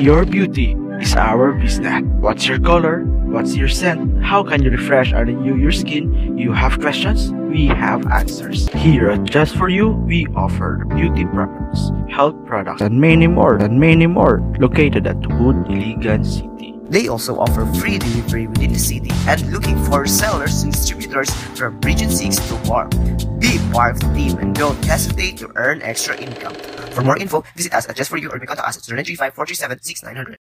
Your beauty is our business. What's your color? What's your scent? How can you refresh or renew your skin? You have questions? We have answers. Here at Just For You, we offer beauty products, health products, and many more, and many more, located at Tubod, Iligan City. They also offer free delivery within the city and looking for sellers and distributors from Region 6 to Warm. The team and don't hesitate to earn extra income. For more info, visit us at Just For You or contact us at 0935 437 6900.